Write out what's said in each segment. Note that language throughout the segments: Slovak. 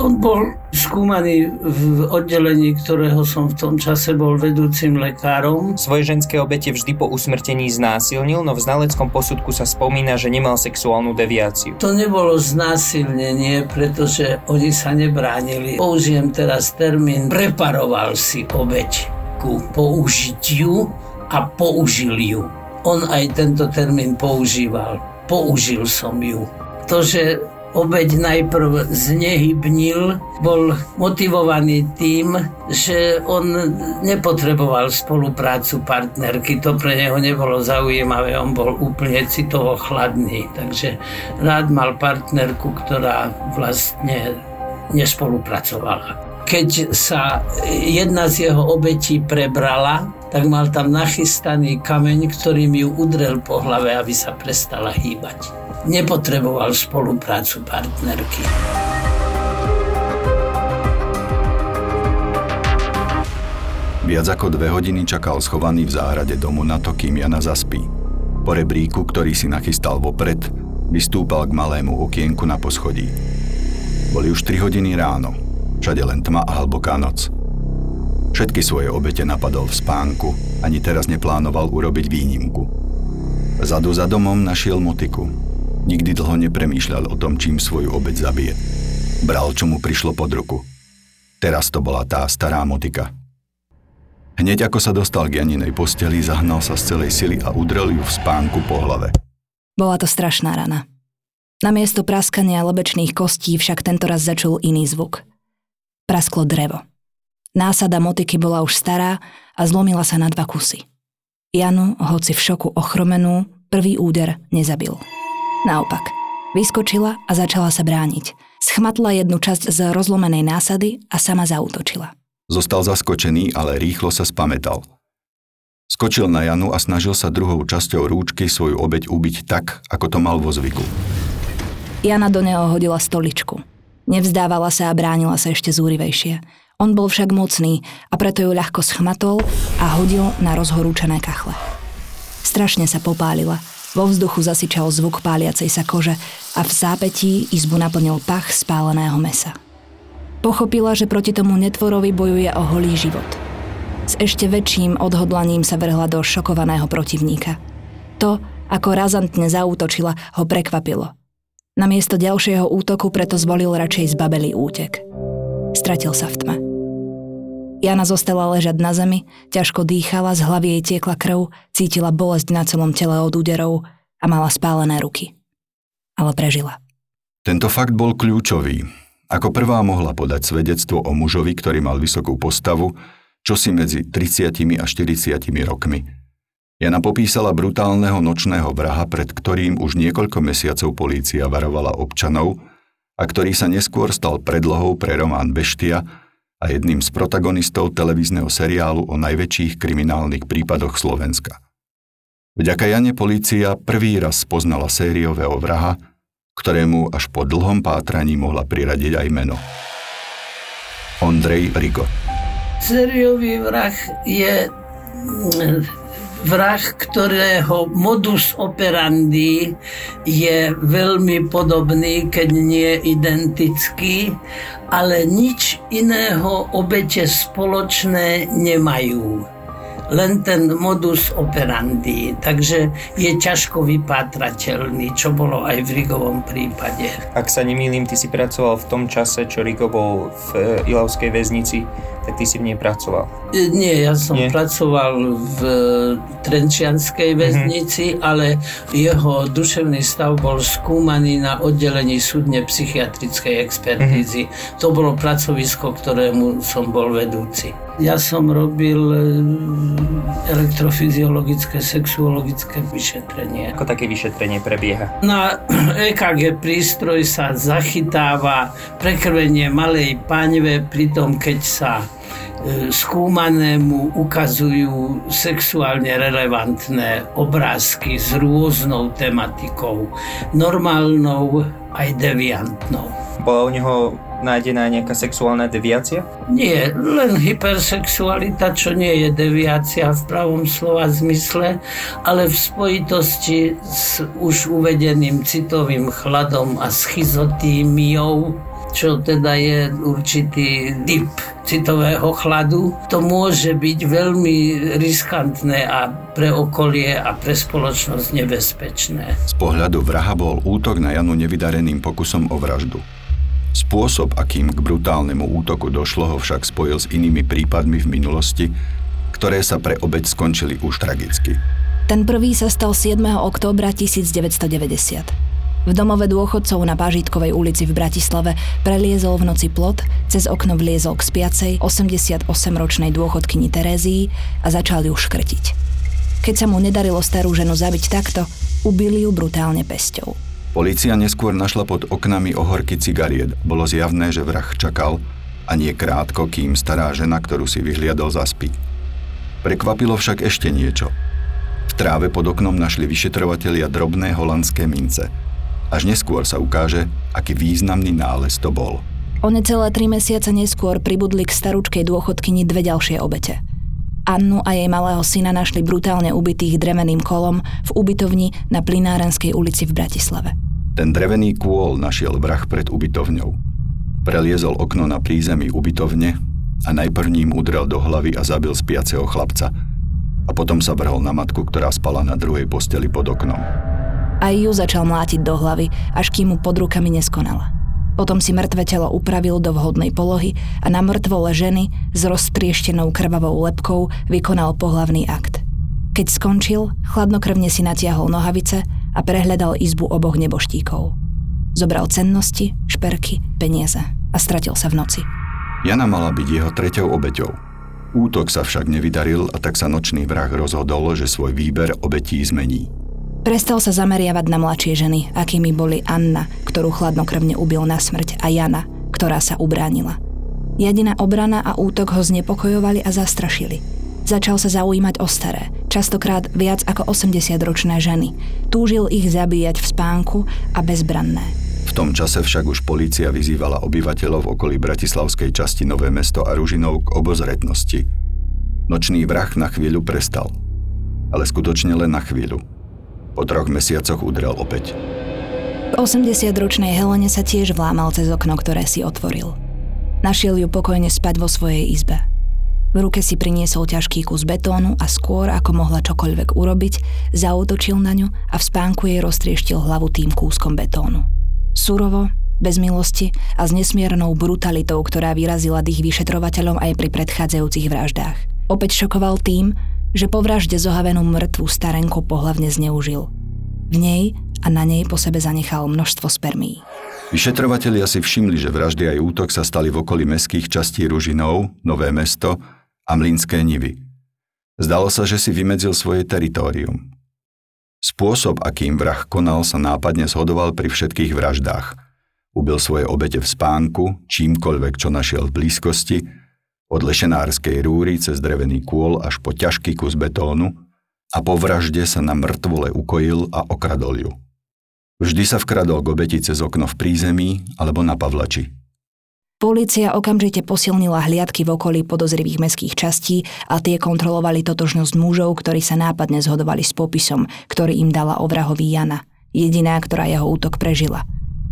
On bol skúmaný v oddelení, ktorého som v tom čase bol vedúcim lekárom. Svoje ženské obete vždy po usmrtení znásilnil, no v znaleckom posudku sa spomína, že nemal sexuálnu deviáciu. To nebolo znásilnenie, pretože oni sa nebránili. Použijem teraz termín preparoval si obeť ku použitiu a použil ju. On aj tento termín používal. Použil som ju. To, že obeď najprv znehybnil, bol motivovaný tým, že on nepotreboval spoluprácu partnerky, to pre neho nebolo zaujímavé, on bol úplne citovo chladný, takže rád mal partnerku, ktorá vlastne nespolupracovala. Keď sa jedna z jeho obetí prebrala, tak mal tam nachystaný kameň, ktorým ju udrel po hlave, aby sa prestala hýbať nepotreboval spoluprácu partnerky. Viac ako dve hodiny čakal schovaný v záhrade domu na to, kým Jana zaspí. Po rebríku, ktorý si nachystal vopred, vystúpal k malému okienku na poschodí. Boli už 3 hodiny ráno, všade len tma a hlboká noc. Všetky svoje obete napadol v spánku, ani teraz neplánoval urobiť výnimku. Zadu za domom našiel motiku, Nikdy dlho nepremýšľal o tom, čím svoju obeď zabije. Bral, čo mu prišlo pod ruku. Teraz to bola tá stará motika. Hneď ako sa dostal k Janinej posteli, zahnal sa z celej sily a udrel ju v spánku po hlave. Bola to strašná rana. Namiesto praskania lebečných kostí však tento raz začul iný zvuk. Prasklo drevo. Násada motiky bola už stará a zlomila sa na dva kusy. Janu, hoci v šoku ochromenú, prvý úder nezabil. Naopak, vyskočila a začala sa brániť. Schmatla jednu časť z rozlomenej násady a sama zautočila. Zostal zaskočený, ale rýchlo sa spametal. Skočil na Janu a snažil sa druhou časťou rúčky svoju obeď ubiť tak, ako to mal vo zvyku. Jana do neho hodila stoličku. Nevzdávala sa a bránila sa ešte zúrivejšie. On bol však mocný a preto ju ľahko schmatol a hodil na rozhorúčené kachle. Strašne sa popálila – vo vzduchu zasičal zvuk páliacej sa kože a v zápetí izbu naplnil pach spáleného mesa. Pochopila, že proti tomu netvorovi bojuje o holý život. S ešte väčším odhodlaním sa vrhla do šokovaného protivníka. To, ako razantne zaútočila, ho prekvapilo. Namiesto ďalšieho útoku preto zvolil radšej zbabelý útek. Stratil sa v tme. Jana zostala ležať na zemi, ťažko dýchala, z hlavy jej tiekla krv, cítila bolesť na celom tele od úderov a mala spálené ruky. Ale prežila. Tento fakt bol kľúčový. Ako prvá mohla podať svedectvo o mužovi, ktorý mal vysokú postavu, čo si medzi 30 a 40 rokmi. Jana popísala brutálneho nočného vraha, pred ktorým už niekoľko mesiacov polícia varovala občanov a ktorý sa neskôr stal predlohou pre román Beštia, a jedným z protagonistov televízneho seriálu o najväčších kriminálnych prípadoch Slovenska. Vďaka Jane polícia prvý raz poznala sériového vraha, ktorému až po dlhom pátraní mohla priradiť aj meno. Ondrej Rigo. Sériový vrah je vrah, ktorého modus operandi je veľmi podobný, keď nie identický, ale nič iného obete spoločné nemajú len ten modus operandi, takže je ťažko vypátrateľný, čo bolo aj v Rigovom prípade. Ak sa nemýlim, ty si pracoval v tom čase, čo Rigo bol v e, Ilavskej väznici, tak ty si v nej pracoval. E, nie, ja som Nie? pracoval v Trenčianskej mhm. väznici, mm-hmm. ale jeho duševný stav bol skúmaný na oddelení súdne psychiatrickej expertízy. Mm-hmm. To bolo pracovisko, ktorému som bol vedúci. Ja som robil e, elektrofyziologické, sexuologické vyšetrenie. Ako také vyšetrenie prebieha? Na EKG prístroj sa zachytáva prekrvenie malej paňve, pritom keď sa skúmané mu ukazujú sexuálne relevantné obrázky s rôznou tematikou, normálnou aj deviantnou. Bola u neho nájdená nejaká sexuálna deviácia? Nie, len hypersexualita, čo nie je deviácia v pravom slova zmysle, ale v spojitosti s už uvedeným citovým chladom a schizotímiou, čo teda je určitý typ citového chladu, to môže byť veľmi riskantné a pre okolie a pre spoločnosť nebezpečné. Z pohľadu vraha bol útok na Janu nevydareným pokusom o vraždu. Spôsob, akým k brutálnemu útoku došlo, ho však spojil s inými prípadmi v minulosti, ktoré sa pre obeď skončili už tragicky. Ten prvý sa stal 7. októbra 1990. V domove dôchodcov na Pážitkovej ulici v Bratislave preliezol v noci plot, cez okno vliezol k spiacej 88-ročnej dôchodkyni Terézii a začal ju škrtiť. Keď sa mu nedarilo starú ženu zabiť takto, ubili ju brutálne pesťou. Polícia neskôr našla pod oknami ohorky cigariet. Bolo zjavné, že vrah čakal a nie krátko, kým stará žena, ktorú si vyhliadol, zaspí. Prekvapilo však ešte niečo. V tráve pod oknom našli vyšetrovatelia drobné holandské mince – až neskôr sa ukáže, aký významný nález to bol. O necelé tri mesiace neskôr pribudli k staručkej dôchodkyni dve ďalšie obete. Annu a jej malého syna našli brutálne ubitých dreveným kolom v ubytovni na Plinárenskej ulici v Bratislave. Ten drevený kôl našiel vrah pred ubytovňou. Preliezol okno na prízemí ubytovne a najprv ním udrel do hlavy a zabil spiaceho chlapca. A potom sa vrhol na matku, ktorá spala na druhej posteli pod oknom. Aj ju začal mlátiť do hlavy, až kým mu pod rukami neskonala. Potom si mŕtve telo upravil do vhodnej polohy a na mŕtvole ženy s roztrieštenou krvavou lepkou vykonal pohlavný akt. Keď skončil, chladnokrvne si natiahol nohavice a prehľadal izbu oboch neboštíkov. Zobral cennosti, šperky, peniaze a stratil sa v noci. Jana mala byť jeho treťou obeťou. Útok sa však nevydaril a tak sa nočný vrah rozhodol, že svoj výber obetí zmení. Prestal sa zameriavať na mladšie ženy, akými boli Anna, ktorú chladnokrvne ubil na smrť, a Jana, ktorá sa ubránila. Jediná obrana a útok ho znepokojovali a zastrašili. Začal sa zaujímať o staré, častokrát viac ako 80-ročné ženy. Túžil ich zabíjať v spánku a bezbranné. V tom čase však už polícia vyzývala obyvateľov okolí bratislavskej časti Nové mesto a Ružinov k obozretnosti. Nočný vrah na chvíľu prestal. Ale skutočne len na chvíľu. Po troch mesiacoch udrel opäť. 80-ročnej Helene sa tiež vlámal cez okno, ktoré si otvoril. Našiel ju pokojne spať vo svojej izbe. V ruke si priniesol ťažký kus betónu a skôr, ako mohla čokoľvek urobiť, zautočil na ňu a v spánku jej roztrieštil hlavu tým kúskom betónu. Surovo, bez milosti a s nesmiernou brutalitou, ktorá vyrazila dých vyšetrovateľom aj pri predchádzajúcich vraždách. Opäť šokoval tým, že po vražde zohavenú mŕtvu starenku pohlavne zneužil. V nej a na nej po sebe zanechal množstvo spermí. Vyšetrovatelia si všimli, že vraždy aj útok sa stali v okolí mestských častí Ružinov, Nové mesto a Mlinské nivy. Zdalo sa, že si vymedzil svoje teritorium. Spôsob, akým vrah konal, sa nápadne zhodoval pri všetkých vraždách. Ubil svoje obete v spánku, čímkoľvek, čo našiel v blízkosti – od lešenárskej rúry cez drevený kôl až po ťažký kus betónu a po vražde sa na mŕtvole ukojil a okradol ju. Vždy sa vkradol k obeti cez okno v prízemí alebo na pavlači. Polícia okamžite posilnila hliadky v okolí podozrivých mestských častí a tie kontrolovali totožnosť mužov, ktorí sa nápadne zhodovali s popisom, ktorý im dala o vrahovi Jana, jediná, ktorá jeho útok prežila.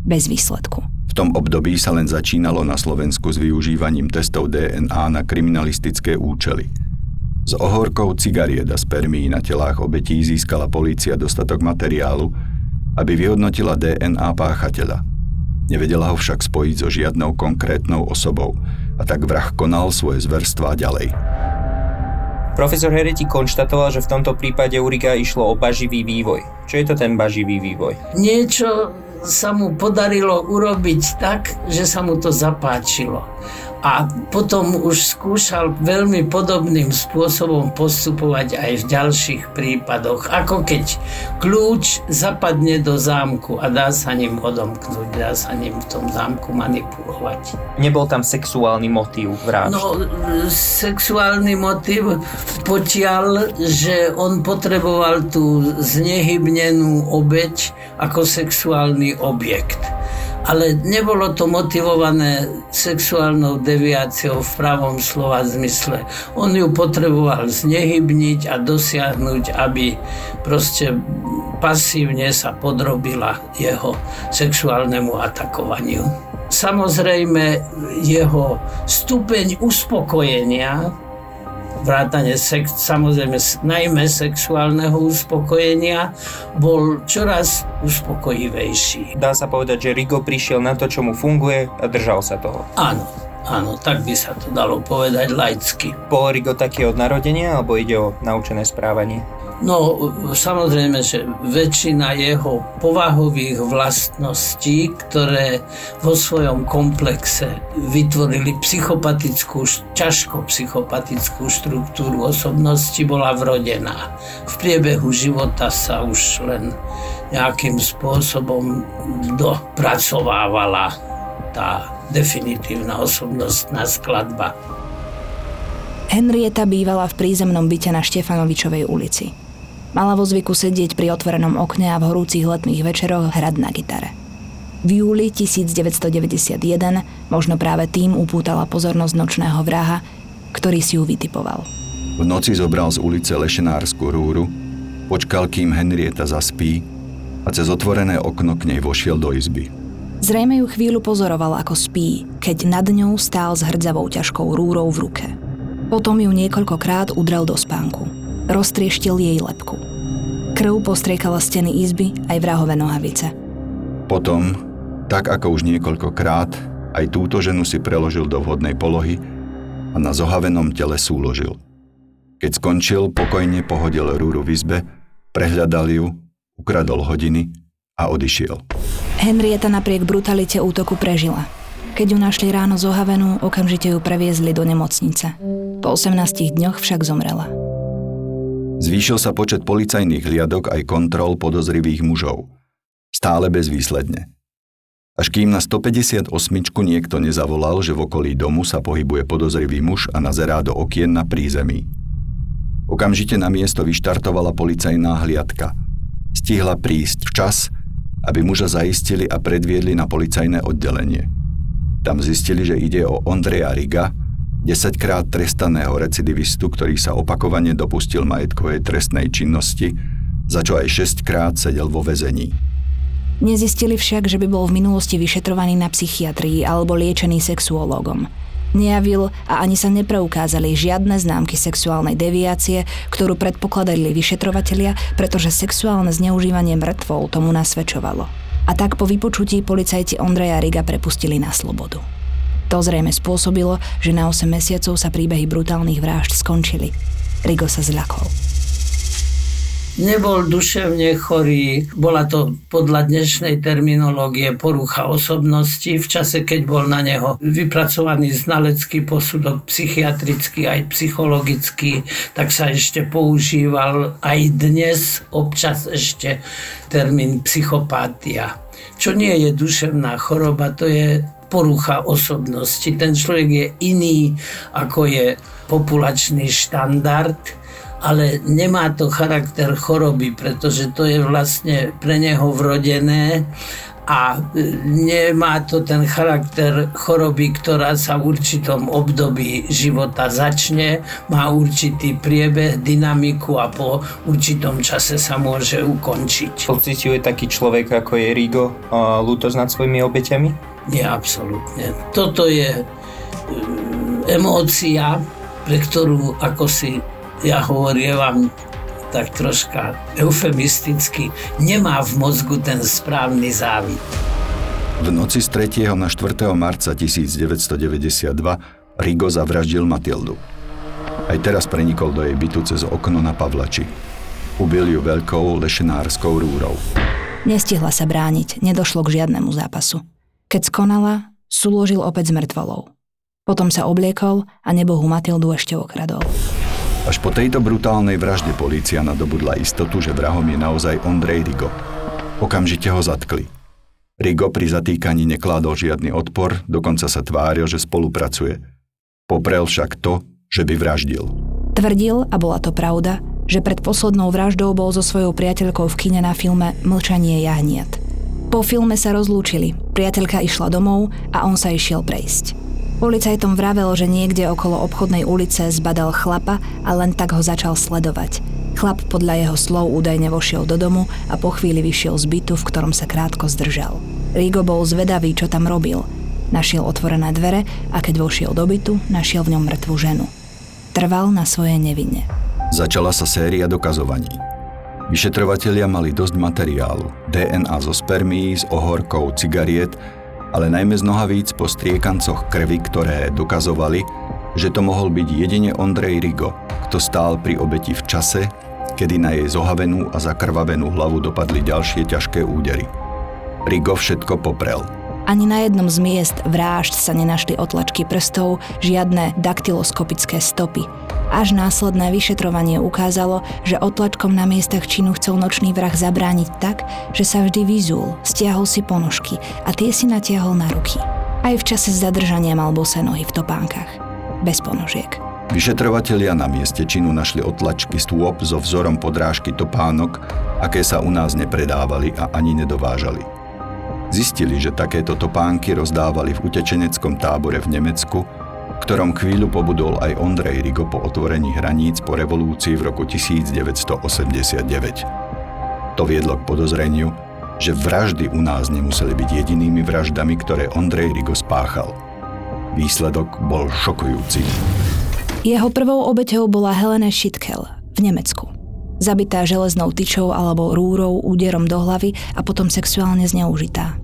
Bez výsledku. V tom období sa len začínalo na Slovensku s využívaním testov DNA na kriminalistické účely. Z ohorkov cigariet a spermí na telách obetí získala polícia dostatok materiálu, aby vyhodnotila DNA páchateľa. Nevedela ho však spojiť so žiadnou konkrétnou osobou a tak vrah konal svoje zverstvá ďalej. Profesor Hereti konštatoval, že v tomto prípade Uriga išlo o baživý vývoj. Čo je to ten baživý vývoj? Niečo sa mu podarilo urobiť tak, že sa mu to zapáčilo. A potom už skúšal veľmi podobným spôsobom postupovať aj v ďalších prípadoch. Ako keď kľúč zapadne do zámku a dá sa ním odomknúť, dá sa ním v tom zámku manipulovať. Nebol tam sexuálny motív vražd. No, sexuálny motív potiaľ, že on potreboval tú znehybnenú obeď ako sexuálny objekt ale nebolo to motivované sexuálnou deviáciou v pravom slova zmysle. On ju potreboval znehybniť a dosiahnuť, aby proste pasívne sa podrobila jeho sexuálnemu atakovaniu. Samozrejme, jeho stupeň uspokojenia vrátane sex, samozrejme najmä sexuálneho uspokojenia, bol čoraz uspokojivejší. Dá sa povedať, že Rigo prišiel na to, čo mu funguje a držal sa toho. Áno, Áno, tak by sa to dalo povedať laicky. Bol Rigo taký od narodenia, alebo ide o naučené správanie? No, samozrejme, že väčšina jeho povahových vlastností, ktoré vo svojom komplexe vytvorili psychopatickú, ťažko psychopatickú štruktúru osobnosti, bola vrodená. V priebehu života sa už len nejakým spôsobom dopracovávala tá definitívna osobnostná skladba. Henrieta bývala v prízemnom byte na Štefanovičovej ulici. Mala vo zvyku sedieť pri otvorenom okne a v horúcich letných večeroch hrať na gitare. V júli 1991 možno práve tým upútala pozornosť nočného vraha, ktorý si ju vytipoval. V noci zobral z ulice lešenárskú rúru, počkal, kým Henrieta zaspí a cez otvorené okno k nej vošiel do izby. Zrejme ju chvíľu pozoroval, ako spí, keď nad ňou stál s hrdzavou ťažkou rúrou v ruke. Potom ju niekoľkokrát udrel do spánku roztrieštil jej lepku. Krv postriekala steny izby aj vrahové nohavice. Potom, tak ako už niekoľkokrát, aj túto ženu si preložil do vhodnej polohy a na zohavenom tele súložil. Keď skončil, pokojne pohodil rúru v izbe, prehľadal ju, ukradol hodiny a odišiel. Henrieta napriek brutalite útoku prežila. Keď ju našli ráno zohavenú, okamžite ju previezli do nemocnice. Po 18 dňoch však zomrela. Zvýšil sa počet policajných hliadok aj kontrol podozrivých mužov. Stále bezvýsledne. Až kým na 158 niekto nezavolal, že v okolí domu sa pohybuje podozrivý muž a nazerá do okien na prízemí. Okamžite na miesto vyštartovala policajná hliadka. Stihla prísť včas, aby muža zaistili a predviedli na policajné oddelenie. Tam zistili, že ide o Ondreja Riga, 10-krát trestaného recidivistu, ktorý sa opakovane dopustil majetkovej trestnej činnosti, za čo aj 6-krát sedel vo väzení. Nezistili však, že by bol v minulosti vyšetrovaný na psychiatrii alebo liečený sexuológom. Nejavil a ani sa nepreukázali žiadne známky sexuálnej deviácie, ktorú predpokladali vyšetrovatelia, pretože sexuálne zneužívanie mŕtvol tomu nasvedčovalo. A tak po vypočutí policajti Ondreja Riga prepustili na slobodu. To zrejme spôsobilo, že na 8 mesiacov sa príbehy brutálnych vražd skončili. Rigo sa zľakol. Nebol duševne chorý, bola to podľa dnešnej terminológie porucha osobnosti v čase, keď bol na neho vypracovaný znalecký posudok psychiatrický aj psychologický, tak sa ešte používal aj dnes občas ešte termín psychopátia. Čo nie je duševná choroba, to je porucha osobnosti. Ten človek je iný, ako je populačný štandard, ale nemá to charakter choroby, pretože to je vlastne pre neho vrodené a e, nemá to ten charakter choroby, ktorá sa v určitom období života začne, má určitý priebeh, dynamiku a po určitom čase sa môže ukončiť. Pociťuje taký človek, ako je Rigo, lútosť nad svojimi obeťami? Nie, absolútne. Toto je e, emócia, pre ktorú, ako si ja hovorím tak troška eufemisticky, nemá v mozgu ten správny závit. V noci z 3. na 4. marca 1992 Rigo zavraždil Matildu. Aj teraz prenikol do jej bytu cez okno na Pavlači. Ubil ju veľkou lešenárskou rúrou. Nestihla sa brániť, nedošlo k žiadnemu zápasu. Keď skonala, súložil opäť s mŕtvolou. Potom sa obliekol a nebohu Matildu ešte okradol. Až po tejto brutálnej vražde polícia nadobudla istotu, že vrahom je naozaj Ondrej Rigo. Okamžite ho zatkli. Rigo pri zatýkaní nekládol žiadny odpor, dokonca sa tváril, že spolupracuje. Poprel však to, že by vraždil. Tvrdil, a bola to pravda, že pred poslednou vraždou bol so svojou priateľkou v kine na filme Mlčanie jahniat. Po filme sa rozlúčili, priateľka išla domov a on sa išiel prejsť. Policajtom vravel, že niekde okolo obchodnej ulice zbadal chlapa a len tak ho začal sledovať. Chlap podľa jeho slov údajne vošiel do domu a po chvíli vyšiel z bytu, v ktorom sa krátko zdržal. Rigo bol zvedavý, čo tam robil. Našiel otvorené dvere a keď vošiel do bytu, našiel v ňom mŕtvu ženu. Trval na svojej nevine. Začala sa séria dokazovaní. Vyšetrovatelia mali dosť materiálu, DNA zo spermií, z ohorkov, cigariet ale najmä z nohavíc po striekancoch krvi, ktoré dokazovali, že to mohol byť jedine Ondrej Rigo, kto stál pri obeti v čase, kedy na jej zohavenú a zakrvavenú hlavu dopadli ďalšie ťažké údery. Rigo všetko poprel – ani na jednom z miest vrážd sa nenašli otlačky prstov, žiadne daktyloskopické stopy. Až následné vyšetrovanie ukázalo, že otlačkom na miestach činu chcel nočný vrah zabrániť tak, že sa vždy vyzul, stiahol si ponožky a tie si natiahol na ruky. Aj v čase zadržania mal bose nohy v topánkach. Bez ponožiek. Vyšetrovatelia na mieste činu našli otlačky stôp so vzorom podrážky topánok, aké sa u nás nepredávali a ani nedovážali. Zistili, že takéto topánky rozdávali v utečeneckom tábore v Nemecku, ktorom chvíľu pobudol aj Ondrej Rigo po otvorení hraníc po revolúcii v roku 1989. To viedlo k podozreniu, že vraždy u nás nemuseli byť jedinými vraždami, ktoré Ondrej Rigo spáchal. Výsledok bol šokujúci. Jeho prvou obeťou bola Helene Schitkel v Nemecku. Zabitá železnou tyčou alebo rúrou úderom do hlavy a potom sexuálne zneužitá.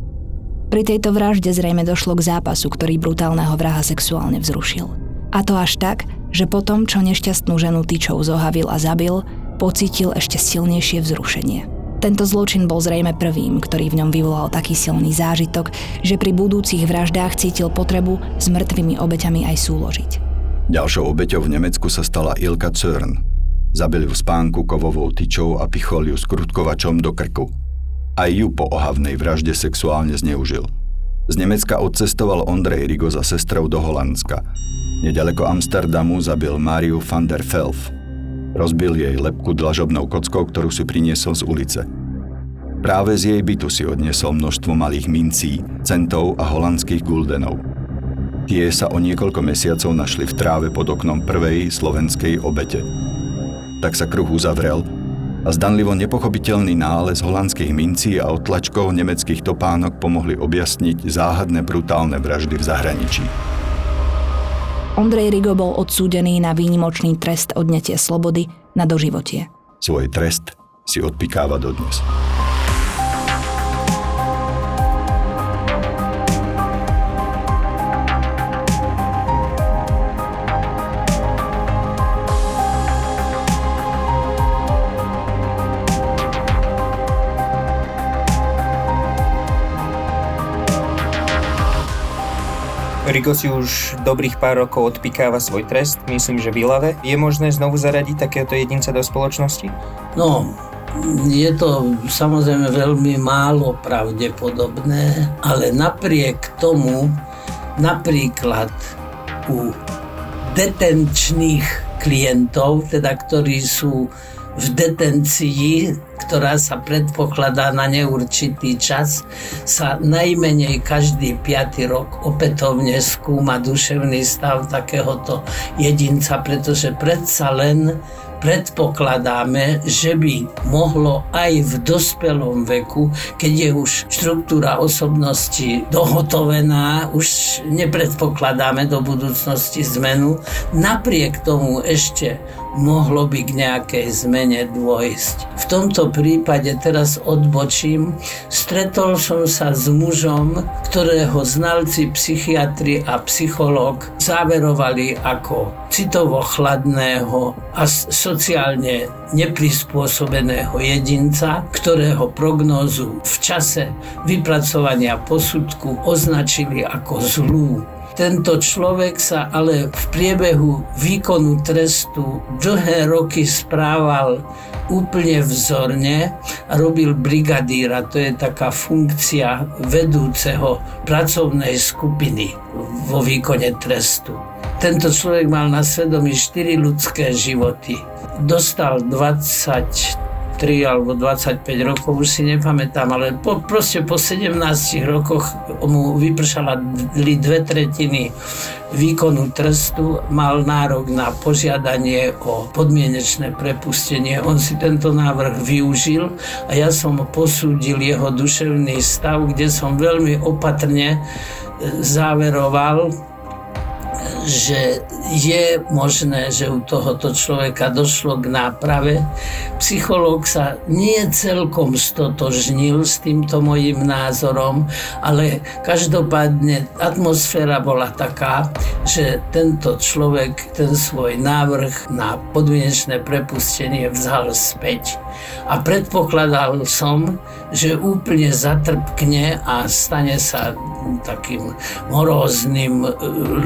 Pri tejto vražde zrejme došlo k zápasu, ktorý brutálneho vraha sexuálne vzrušil. A to až tak, že potom, čo nešťastnú ženu tyčou zohavil a zabil, pocítil ešte silnejšie vzrušenie. Tento zločin bol zrejme prvým, ktorý v ňom vyvolal taký silný zážitok, že pri budúcich vraždách cítil potrebu s mŕtvými obeťami aj súložiť. Ďalšou obeťou v Nemecku sa stala Ilka Cörn. Zabil ju v spánku kovovou tyčou a pichol ju skrutkovačom do krku. Aj ju po ohavnej vražde sexuálne zneužil. Z Nemecka odcestoval Ondrej Rigo za sestrou do Holandska. Nedaleko Amsterdamu zabil Mariu van der Velf. Rozbil jej lepku dlažobnou kockou, ktorú si priniesol z ulice. Práve z jej bytu si odniesol množstvo malých mincí, centov a holandských guldenov. Tie sa o niekoľko mesiacov našli v tráve pod oknom prvej slovenskej obete. Tak sa kruh uzavrel a zdanlivo nepochopiteľný nález holandských mincí a otlačkov nemeckých topánok pomohli objasniť záhadné brutálne vraždy v zahraničí. Ondrej Rigo bol odsúdený na výnimočný trest odnetie slobody na doživotie. Svoj trest si odpikáva dodnes. Rigo si už dobrých pár rokov odpikáva svoj trest, myslím, že v Ilave. Je možné znovu zaradiť takéhoto jedinca do spoločnosti? No, je to samozrejme veľmi málo pravdepodobné, ale napriek tomu napríklad u detenčných klientov, teda ktorí sú v detencii, ktorá sa predpokladá na neurčitý čas, sa najmenej každý 5. rok opätovne skúma duševný stav takéhoto jedinca, pretože predsa len predpokladáme, že by mohlo aj v dospelom veku, keď je už štruktúra osobnosti dohotovená, už nepredpokladáme do budúcnosti zmenu, napriek tomu ešte mohlo by k nejakej zmene dôjsť. V tomto prípade teraz odbočím. Stretol som sa s mužom, ktorého znalci psychiatri a psychológ záverovali ako citovo chladného a sociálne neprispôsobeného jedinca, ktorého prognózu v čase vypracovania posudku označili ako zlú. Tento človek sa ale v priebehu výkonu trestu dlhé roky správal úplne vzorne a robil brigadíra, to je taká funkcia vedúceho pracovnej skupiny vo výkone trestu. Tento človek mal na svedomí 4 ľudské životy. Dostal 20 3 alebo 25 rokov, už si nepamätám, ale po, proste po 17 rokoch mu vypršala dve tretiny výkonu trestu, mal nárok na požiadanie o podmienečné prepustenie. On si tento návrh využil a ja som posúdil jeho duševný stav, kde som veľmi opatrne e, záveroval, že je možné, že u tohoto človeka došlo k náprave. Psychológ sa nie celkom stotožnil s týmto mojim názorom, ale každopádne atmosféra bola taká, že tento človek ten svoj návrh na podmienečné prepustenie vzal späť. A predpokladal som, že úplne zatrpkne a stane sa takým moróznym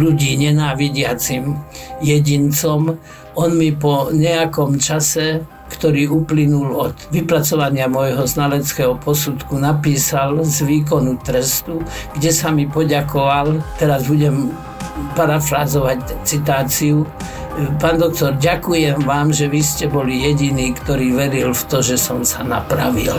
ľudí nenávidiacim jedincom. On mi po nejakom čase ktorý uplynul od vypracovania môjho znaleckého posudku, napísal z výkonu trestu, kde sa mi poďakoval. Teraz budem parafrázovať citáciu. Pán doktor, ďakujem vám, že vy ste boli jediný, ktorý veril v to, že som sa napravil.